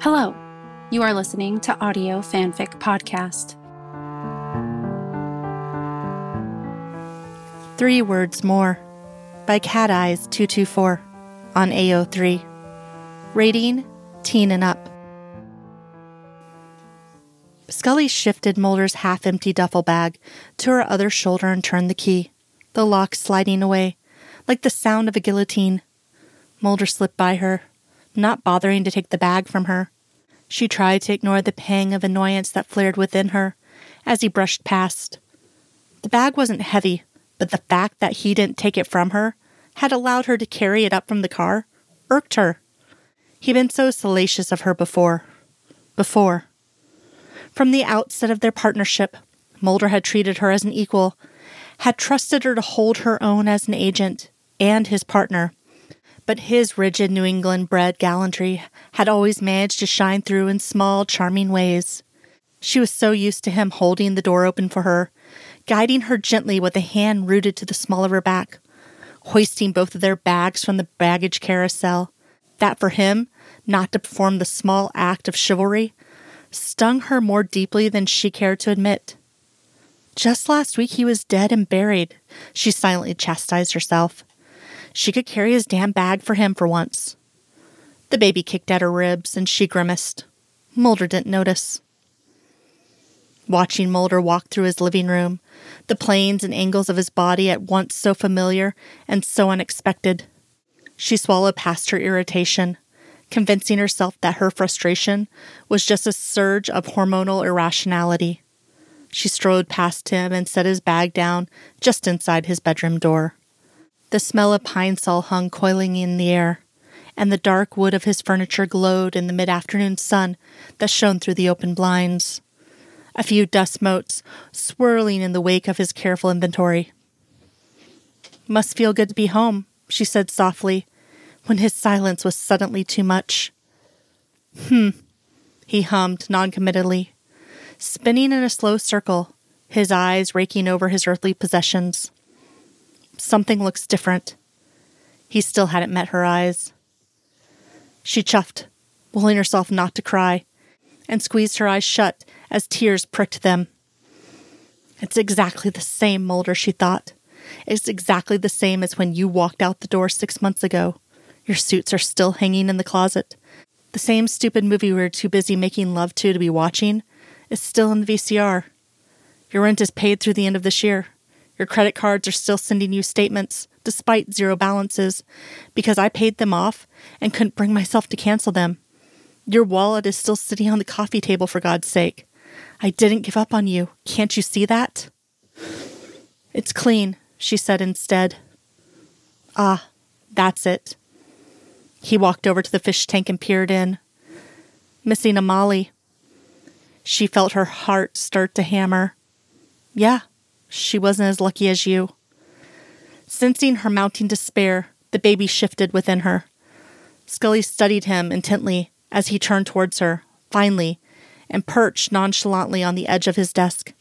Hello, you are listening to Audio Fanfic Podcast. Three Words More by Cat Eyes 224 on AO3. Rating Teen and Up. Scully shifted Mulder's half empty duffel bag to her other shoulder and turned the key, the lock sliding away, like the sound of a guillotine. Mulder slipped by her, not bothering to take the bag from her. She tried to ignore the pang of annoyance that flared within her as he brushed past. The bag wasn't heavy, but the fact that he didn't take it from her had allowed her to carry it up from the car irked her. He'd been so salacious of her before. Before. From the outset of their partnership, Mulder had treated her as an equal, had trusted her to hold her own as an agent and his partner but his rigid New England bred gallantry had always managed to shine through in small, charming ways. She was so used to him holding the door open for her, guiding her gently with a hand rooted to the small of her back, hoisting both of their bags from the baggage carousel, that for him, not to perform the small act of chivalry, stung her more deeply than she cared to admit. Just last week he was dead and buried, she silently chastised herself. She could carry his damn bag for him for once. The baby kicked at her ribs and she grimaced. Mulder didn't notice. Watching Mulder walk through his living room, the planes and angles of his body at once so familiar and so unexpected, she swallowed past her irritation, convincing herself that her frustration was just a surge of hormonal irrationality. She strode past him and set his bag down just inside his bedroom door. The smell of Pine-Sol hung coiling in the air, and the dark wood of his furniture glowed in the mid afternoon sun that shone through the open blinds. A few dust motes swirling in the wake of his careful inventory. Must feel good to be home, she said softly, when his silence was suddenly too much. Hmm, he hummed noncommittally, spinning in a slow circle, his eyes raking over his earthly possessions. Something looks different. He still hadn't met her eyes. She chuffed, willing herself not to cry, and squeezed her eyes shut as tears pricked them. It's exactly the same, Mulder, she thought. It's exactly the same as when you walked out the door six months ago. Your suits are still hanging in the closet. The same stupid movie we were too busy making love to to be watching is still in the VCR. Your rent is paid through the end of this year. Your credit cards are still sending you statements despite zero balances because I paid them off and couldn't bring myself to cancel them. Your wallet is still sitting on the coffee table for God's sake. I didn't give up on you. Can't you see that? It's clean, she said instead. Ah, that's it. He walked over to the fish tank and peered in. Missing a molly. She felt her heart start to hammer. Yeah, she wasn't as lucky as you. Sensing her mounting despair, the baby shifted within her. Scully studied him intently as he turned towards her, finally, and perched nonchalantly on the edge of his desk.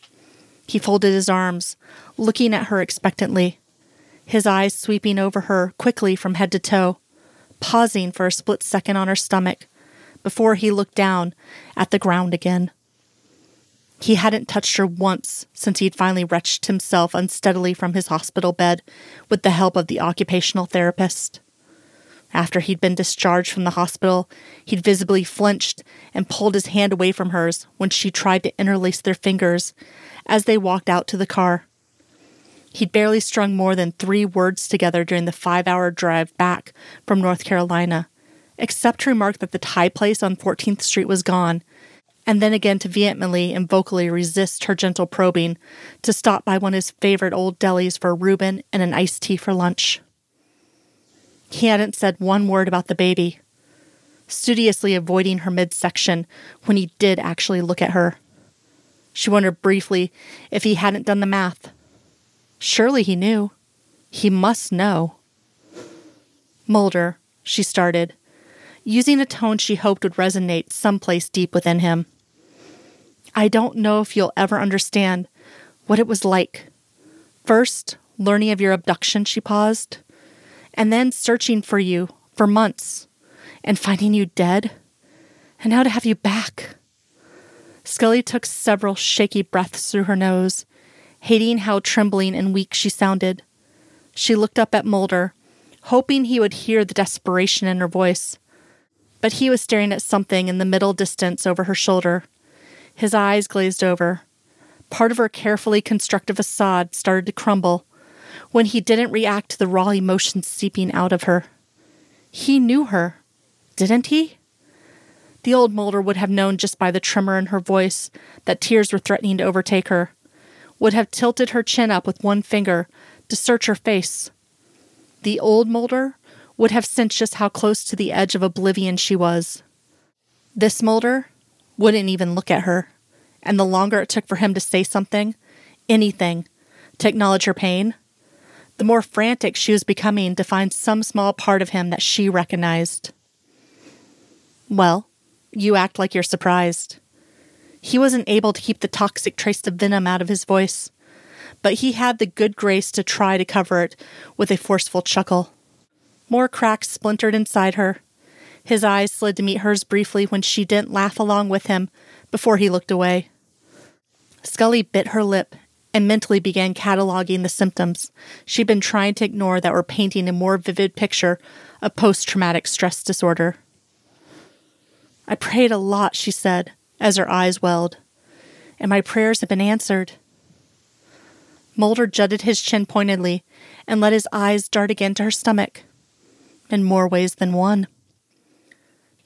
He folded his arms, looking at her expectantly, his eyes sweeping over her quickly from head to toe, pausing for a split second on her stomach before he looked down at the ground again. He hadn't touched her once since he'd finally wrenched himself unsteadily from his hospital bed with the help of the occupational therapist. After he'd been discharged from the hospital, he'd visibly flinched and pulled his hand away from hers when she tried to interlace their fingers as they walked out to the car. He'd barely strung more than three words together during the five hour drive back from North Carolina, except to remark that the Thai place on 14th Street was gone and then again to vehemently and vocally resist her gentle probing, to stop by one of his favorite old delis for a Reuben and an iced tea for lunch. He hadn't said one word about the baby, studiously avoiding her midsection when he did actually look at her. She wondered briefly if he hadn't done the math. Surely he knew. He must know. Mulder, she started, using a tone she hoped would resonate someplace deep within him. I don't know if you'll ever understand what it was like. First, learning of your abduction, she paused, and then searching for you for months and finding you dead, And now to have you back. Scully took several shaky breaths through her nose, hating how trembling and weak she sounded. She looked up at Mulder, hoping he would hear the desperation in her voice. But he was staring at something in the middle distance over her shoulder. His eyes glazed over. Part of her carefully constructed facade started to crumble when he didn't react to the raw emotions seeping out of her. He knew her, didn't he? The old Mulder would have known just by the tremor in her voice that tears were threatening to overtake her, would have tilted her chin up with one finger to search her face. The old Mulder would have sensed just how close to the edge of oblivion she was. This Mulder wouldn't even look at her, and the longer it took for him to say something, anything, to acknowledge her pain, the more frantic she was becoming to find some small part of him that she recognized. Well, you act like you're surprised. He wasn't able to keep the toxic trace of venom out of his voice, but he had the good grace to try to cover it with a forceful chuckle. More cracks splintered inside her. His eyes slid to meet hers briefly when she didn't laugh along with him before he looked away. Scully bit her lip and mentally began cataloging the symptoms she'd been trying to ignore that were painting a more vivid picture of post traumatic stress disorder. I prayed a lot, she said, as her eyes welled, and my prayers have been answered. Mulder jutted his chin pointedly and let his eyes dart again to her stomach. In more ways than one.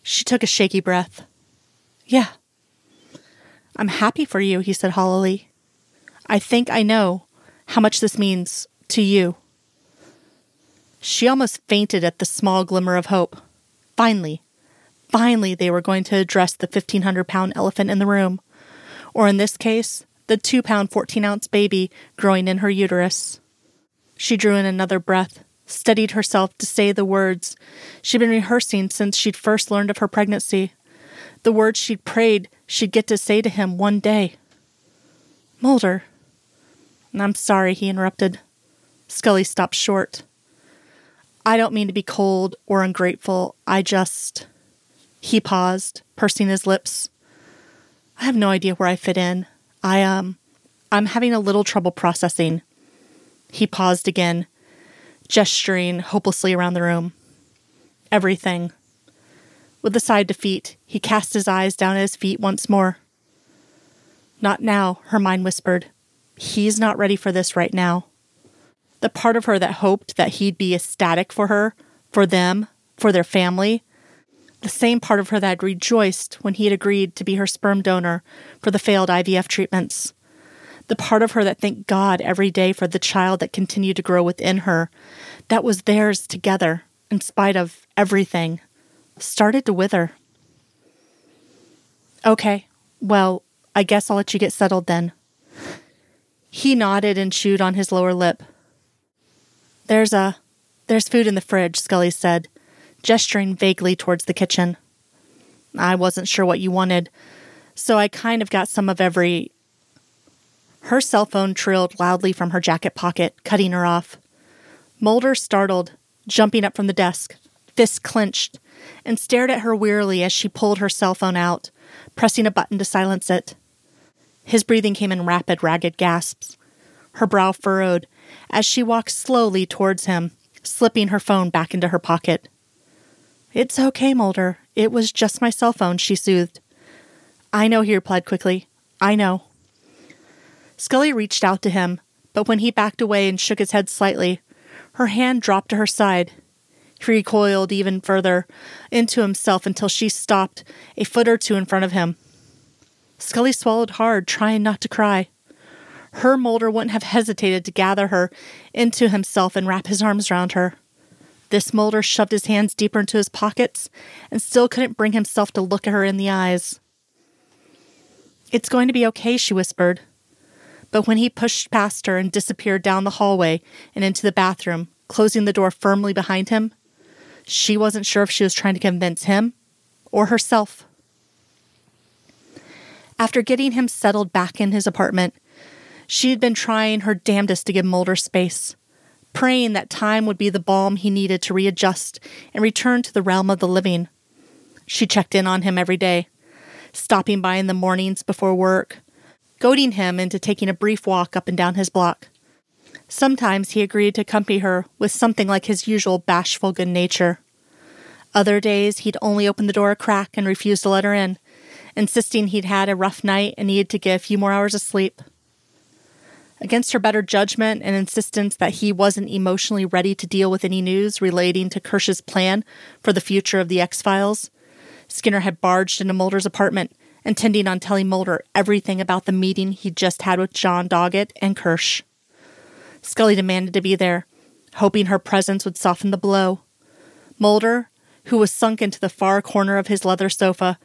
She took a shaky breath. Yeah. I'm happy for you, he said hollowly. I think I know how much this means to you. She almost fainted at the small glimmer of hope. Finally, finally, they were going to address the 1,500 pound elephant in the room, or in this case, the 2 pound 14 ounce baby growing in her uterus. She drew in another breath, steadied herself to say the words she'd been rehearsing since she'd first learned of her pregnancy, the words she'd prayed she'd get to say to him one day. Mulder. I'm sorry, he interrupted. Scully stopped short. I don't mean to be cold or ungrateful. I just. He paused, pursing his lips. I have no idea where I fit in. I, um, I'm having a little trouble processing. He paused again, gesturing hopelessly around the room. Everything. With a of defeat, he cast his eyes down at his feet once more. Not now, her mind whispered. He's not ready for this right now. The part of her that hoped that he'd be ecstatic for her, for them, for their family, the same part of her that had rejoiced when he had agreed to be her sperm donor for the failed IVF treatments, the part of her that thanked God every day for the child that continued to grow within her, that was theirs together, in spite of everything, started to wither. Okay, well, I guess I'll let you get settled then. He nodded and chewed on his lower lip. There's a. There's food in the fridge, Scully said, gesturing vaguely towards the kitchen. I wasn't sure what you wanted, so I kind of got some of every. Her cell phone trilled loudly from her jacket pocket, cutting her off. Mulder startled, jumping up from the desk, fists clenched, and stared at her wearily as she pulled her cell phone out, pressing a button to silence it. His breathing came in rapid, ragged gasps. Her brow furrowed as she walked slowly towards him, slipping her phone back into her pocket. It's okay, Mulder. It was just my cell phone, she soothed. I know, he replied quickly. I know. Scully reached out to him, but when he backed away and shook his head slightly, her hand dropped to her side. He recoiled even further into himself until she stopped a foot or two in front of him. Scully swallowed hard, trying not to cry. Her Mulder wouldn't have hesitated to gather her into himself and wrap his arms around her. This Mulder shoved his hands deeper into his pockets and still couldn't bring himself to look at her in the eyes. It's going to be okay, she whispered. But when he pushed past her and disappeared down the hallway and into the bathroom, closing the door firmly behind him, she wasn't sure if she was trying to convince him or herself. After getting him settled back in his apartment, she had been trying her damnedest to give Mulder space, praying that time would be the balm he needed to readjust and return to the realm of the living. She checked in on him every day, stopping by in the mornings before work, goading him into taking a brief walk up and down his block. Sometimes he agreed to accompany her with something like his usual bashful good nature. Other days he'd only open the door a crack and refuse to let her in, insisting he'd had a rough night and needed to get a few more hours of sleep. Against her better judgment and insistence that he wasn't emotionally ready to deal with any news relating to Kersh's plan for the future of the X Files, Skinner had barged into Mulder's apartment, intending on telling Mulder everything about the meeting he'd just had with John Doggett and Kersh. Scully demanded to be there, hoping her presence would soften the blow. Mulder, who was sunk into the far corner of his leather sofa,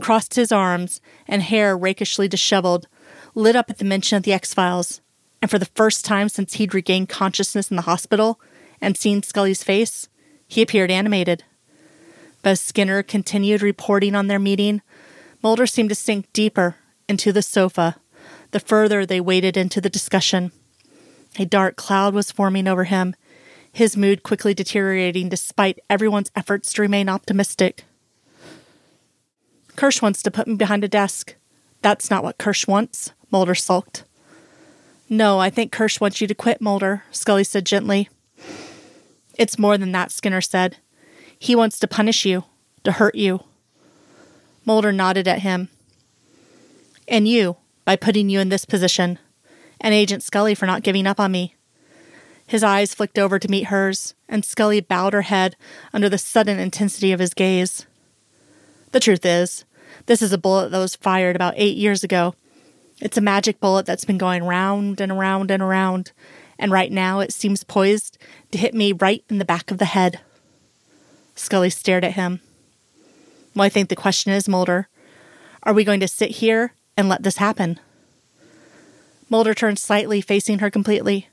crossed his arms and hair rakishly disheveled, lit up at the mention of the X Files, and for the first time since he'd regained consciousness in the hospital and seen Scully's face, he appeared animated. But as Skinner continued reporting on their meeting, Mulder seemed to sink deeper into the sofa the further they waded into the discussion. A dark cloud was forming over him, his mood quickly deteriorating despite everyone's efforts to remain optimistic. Kersh wants to put me behind a desk. That's not what Kersh wants, Mulder sulked. No, I think Kersh wants you to quit, Mulder, Scully said gently. It's more than that, Skinner said. He wants to punish you, to hurt you. Mulder nodded at him. And you, by putting you in this position, and Agent Scully for not giving up on me. His eyes flicked over to meet hers, and Scully bowed her head under the sudden intensity of his gaze. The truth is, this is a bullet that was fired about eight years ago. It's a magic bullet that's been going round and around and around, and right now it seems poised to hit me right in the back of the head. Scully stared at him. Well, I think the question is, Mulder, are we going to sit here and let this happen? Mulder turned slightly, facing her completely.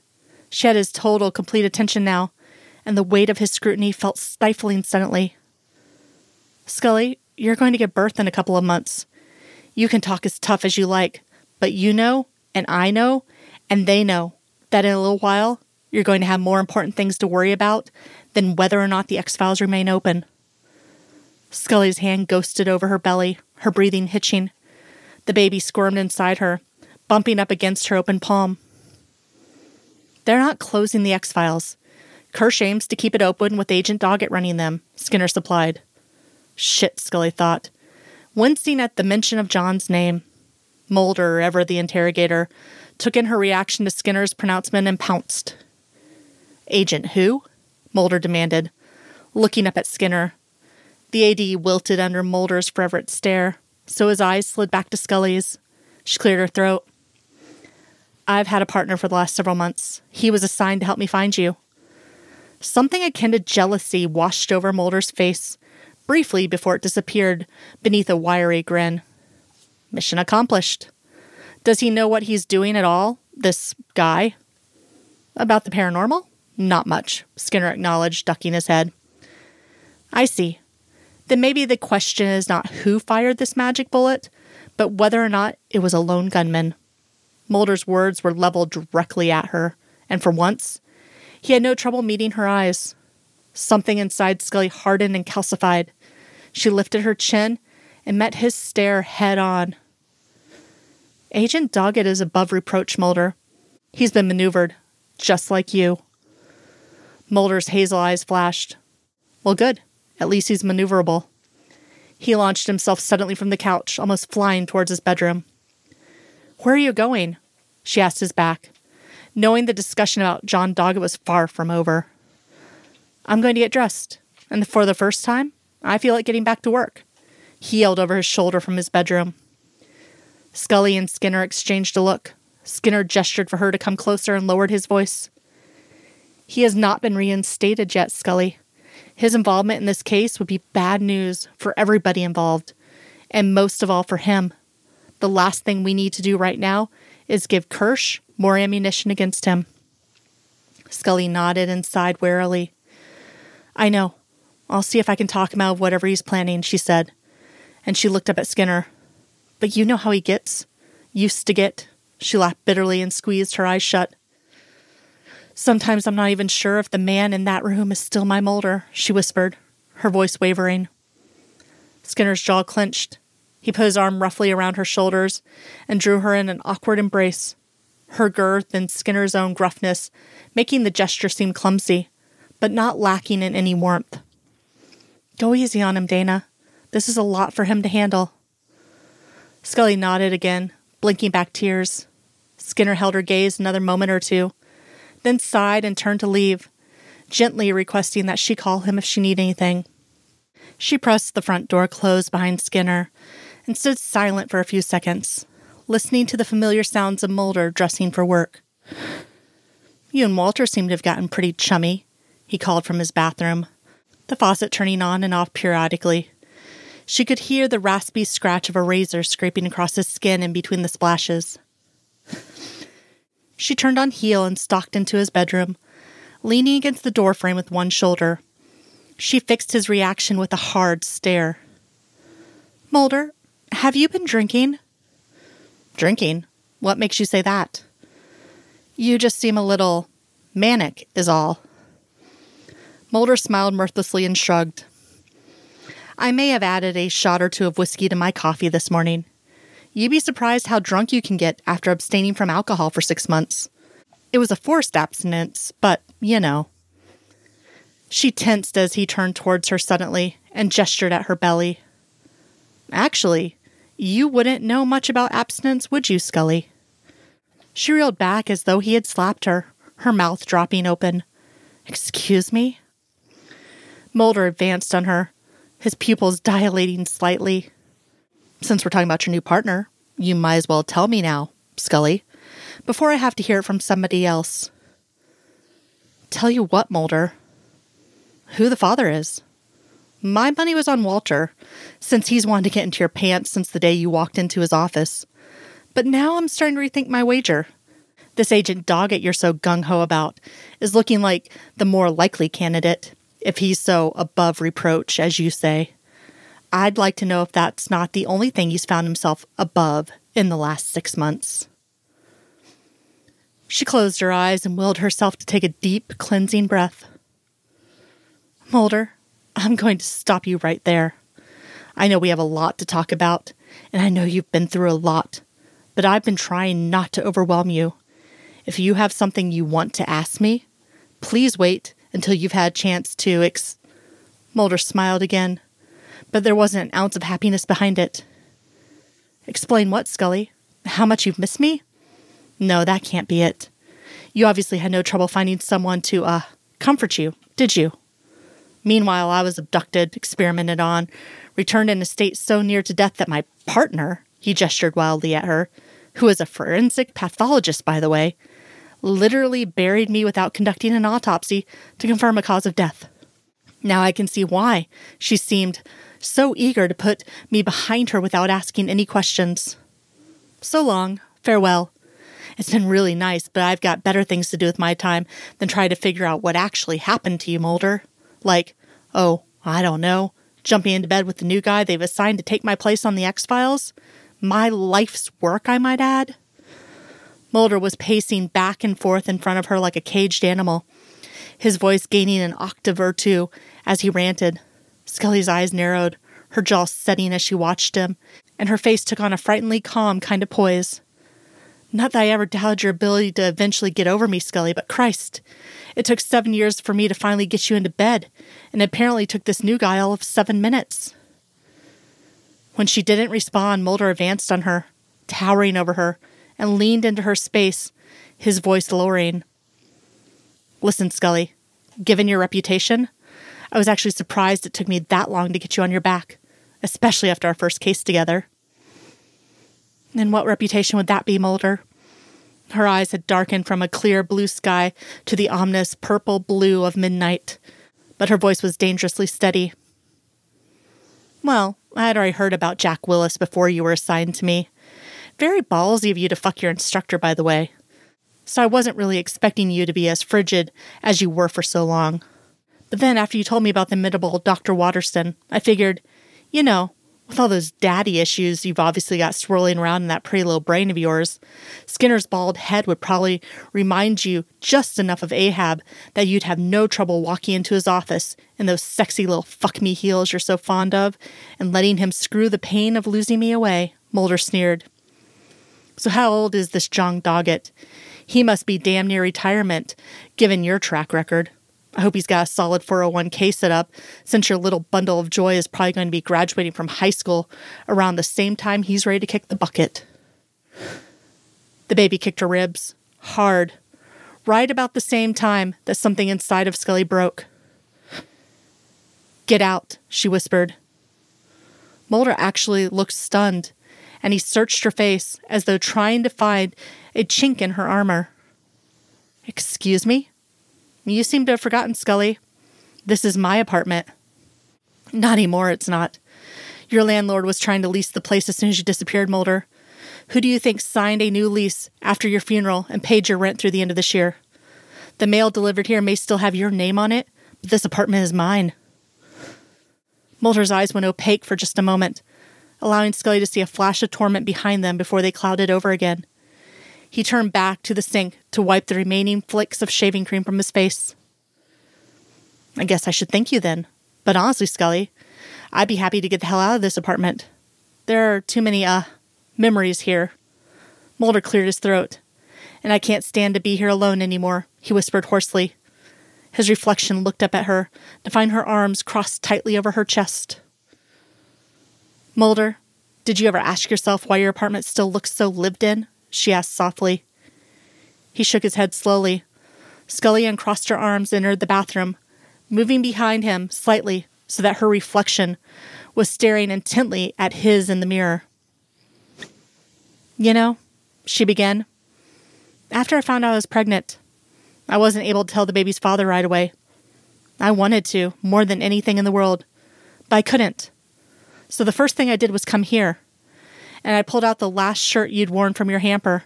She had his total, complete attention now, and the weight of his scrutiny felt stifling suddenly. Scully, you're going to give birth in a couple of months. You can talk as tough as you like, but you know, and I know, and they know that in a little while you're going to have more important things to worry about than whether or not the X Files remain open. Scully's hand ghosted over her belly, her breathing hitching. The baby squirmed inside her, bumping up against her open palm. They're not closing the X Files. Kersh aims to keep it open with Agent Doggett running them, Skinner supplied. Shit, Scully thought, wincing at the mention of John's name. Mulder, ever the interrogator, took in her reaction to Skinner's pronouncement and pounced. Agent who? Mulder demanded, looking up at Skinner. The AD wilted under Mulder's fervent stare, so his eyes slid back to Scully's. She cleared her throat. I've had a partner for the last several months. He was assigned to help me find you. Something akin to jealousy washed over Mulder's face, briefly before it disappeared beneath a wiry grin. Mission accomplished. Does he know what he's doing at all, this guy? About the paranormal? Not much, Skinner acknowledged, ducking his head. I see. Then maybe the question is not who fired this magic bullet, but whether or not it was a lone gunman. Mulder's words were leveled directly at her, and for once, he had no trouble meeting her eyes. Something inside Scully hardened and calcified. She lifted her chin and met his stare head on. Agent Doggett is above reproach, Mulder. He's been maneuvered, just like you. Mulder's hazel eyes flashed. Well, good. At least he's maneuverable. He launched himself suddenly from the couch, almost flying towards his bedroom. Where are you going? She asked his back, knowing the discussion about John Doggett was far from over. I'm going to get dressed, and for the first time, I feel like getting back to work. He yelled over his shoulder from his bedroom. Scully and Skinner exchanged a look. Skinner gestured for her to come closer and lowered his voice. He has not been reinstated yet, Scully. His involvement in this case would be bad news for everybody involved, and most of all for him. The last thing we need to do right now is give Kersh more ammunition against him. Scully nodded and sighed wearily. I know. I'll see if I can talk him out of whatever he's planning, she said. And she looked up at Skinner. But you know how he gets. Used to get. She laughed bitterly and squeezed her eyes shut. Sometimes I'm not even sure if the man in that room is still my Mulder, she whispered, her voice wavering. Skinner's jaw clenched. He put his arm roughly around her shoulders and drew her in an awkward embrace, her girth and Skinner's own gruffness making the gesture seem clumsy, but not lacking in any warmth. Go easy on him, Dana. This is a lot for him to handle. Scully nodded again, blinking back tears. Skinner held her gaze another moment or two, then sighed and turned to leave, gently requesting that she call him if she need anything. She pressed the front door closed behind Skinner and stood silent for a few seconds, listening to the familiar sounds of Mulder dressing for work. You and Walter seem to have gotten pretty chummy, he called from his bathroom, the faucet turning on and off periodically. She could hear the raspy scratch of a razor scraping across his skin in between the splashes. She turned on heel and stalked into his bedroom, leaning against the doorframe with one shoulder. She fixed his reaction with a hard stare. Mulder, have you been drinking? Drinking? What makes you say that? You just seem a little manic, is all. Mulder smiled mirthlessly and shrugged. I may have added a shot or two of whiskey to my coffee this morning. You'd be surprised how drunk you can get after abstaining from alcohol for six months. It was a forced abstinence, but, you know. She tensed as he turned towards her suddenly and gestured at her belly. Actually, you wouldn't know much about abstinence, would you, Scully? She reeled back as though he had slapped her, her mouth dropping open. Excuse me? Mulder advanced on her, his pupils dilating slightly. Since we're talking about your new partner, you might as well tell me now, Scully, before I have to hear it from somebody else. Tell you what, Mulder. Who the father is. My money was on Walter, since he's wanted to get into your pants since the day you walked into his office. But now I'm starting to rethink my wager. This agent Doggett you're so gung ho about is looking like the more likely candidate, if he's so above reproach, as you say. I'd like to know if that's not the only thing he's found himself above in the last six months. She closed her eyes and willed herself to take a deep, cleansing breath. Mulder, I'm going to stop you right there. I know we have a lot to talk about, and I know you've been through a lot, but I've been trying not to overwhelm you. If you have something you want to ask me, please wait until you've had a chance to ex. Mulder smiled again, but there wasn't an ounce of happiness behind it. Explain what, Scully? How much you've missed me? No, that can't be it. You obviously had no trouble finding someone to, uh, comfort you, did you? Meanwhile, I was abducted, experimented on, returned in a state so near to death that my partner, he gestured wildly at her, who is a forensic pathologist, by the way, literally buried me without conducting an autopsy to confirm a cause of death. Now I can see why she seemed so eager to put me behind her without asking any questions. So long. Farewell. It's been really nice, but I've got better things to do with my time than try to figure out what actually happened to you, Mulder. Like, oh, I don't know, jumping into bed with the new guy they've assigned to take my place on the X Files? My life's work, I might add. Mulder was pacing back and forth in front of her like a caged animal, his voice gaining an octave or two as he ranted. Scully's eyes narrowed, her jaw setting as she watched him, and her face took on a frighteningly calm kind of poise. Not that I ever doubted your ability to eventually get over me, Scully, but Christ, it took seven years for me to finally get you into bed, and apparently took this new guy all of seven minutes. When she didn't respond, Mulder advanced on her, towering over her, and leaned into her space, his voice lowering. Listen, Scully, given your reputation, I was actually surprised it took me that long to get you on your back, especially after our first case together. And what reputation would that be, Mulder? Her eyes had darkened from a clear blue sky to the ominous purple blue of midnight, but her voice was dangerously steady. Well, I had already heard about Jack Willis before you were assigned to me. Very ballsy of you to fuck your instructor, by the way. So I wasn't really expecting you to be as frigid as you were for so long. But then after you told me about the imitable Dr. Waterston, I figured, you know, With all those daddy issues you've obviously got swirling around in that pretty little brain of yours, Skinner's bald head would probably remind you just enough of Ahab that you'd have no trouble walking into his office in those sexy little fuck me heels you're so fond of and letting him screw the pain of losing me away, Mulder sneered. So, how old is this John Doggett? He must be damn near retirement, given your track record. I hope he's got a solid 401k set up, since your little bundle of joy is probably going to be graduating from high school around the same time he's ready to kick the bucket. The baby kicked her ribs, hard, right about the same time that something inside of Scully broke. Get out, she whispered. Mulder actually looked stunned, and he searched her face as though trying to find a chink in her armor. Excuse me? You seem to have forgotten, Scully. This is my apartment. Not anymore, it's not. Your landlord was trying to lease the place as soon as you disappeared, Mulder. Who do you think signed a new lease after your funeral and paid your rent through the end of this year? The mail delivered here may still have your name on it, but this apartment is mine. Mulder's eyes went opaque for just a moment, allowing Scully to see a flash of torment behind them before they clouded over again. He turned back to the sink to wipe the remaining flicks of shaving cream from his face. I guess I should thank you then. But honestly, Scully, I'd be happy to get the hell out of this apartment. There are too many, uh, memories here. Mulder cleared his throat. And I can't stand to be here alone anymore, he whispered hoarsely. His reflection looked up at her to find her arms crossed tightly over her chest. Mulder, did you ever ask yourself why your apartment still looks so lived in? She asked softly. He shook his head slowly. Scully uncrossed her arms and entered the bathroom, moving behind him slightly so that her reflection was staring intently at his in the mirror. You know, she began, after I found out I was pregnant, I wasn't able to tell the baby's father right away. I wanted to, more than anything in the world, but I couldn't. So the first thing I did was come here and I pulled out the last shirt you'd worn from your hamper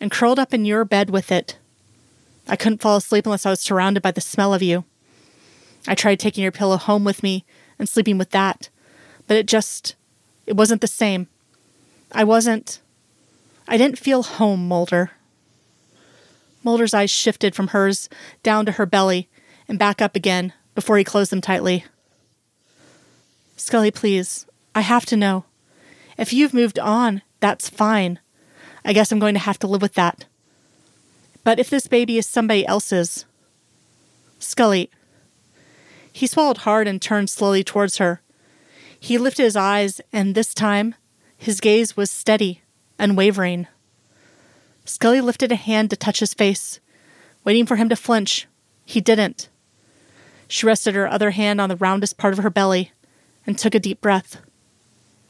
and curled up in your bed with it. I couldn't fall asleep unless I was surrounded by the smell of you. I tried taking your pillow home with me and sleeping with that, but it just, it wasn't the same. I wasn't, I didn't feel home, Mulder. Mulder's eyes shifted from hers down to her belly and back up again before he closed them tightly. Scully, please, I have to know. If you've moved on, that's fine. I guess I'm going to have to live with that. But if this baby is somebody else's. Scully. He swallowed hard and turned slowly towards her. He lifted his eyes, and this time his gaze was steady, unwavering. Scully lifted a hand to touch his face, waiting for him to flinch. He didn't. She rested her other hand on the roundest part of her belly and took a deep breath.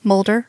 Mulder?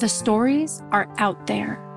the stories are out there.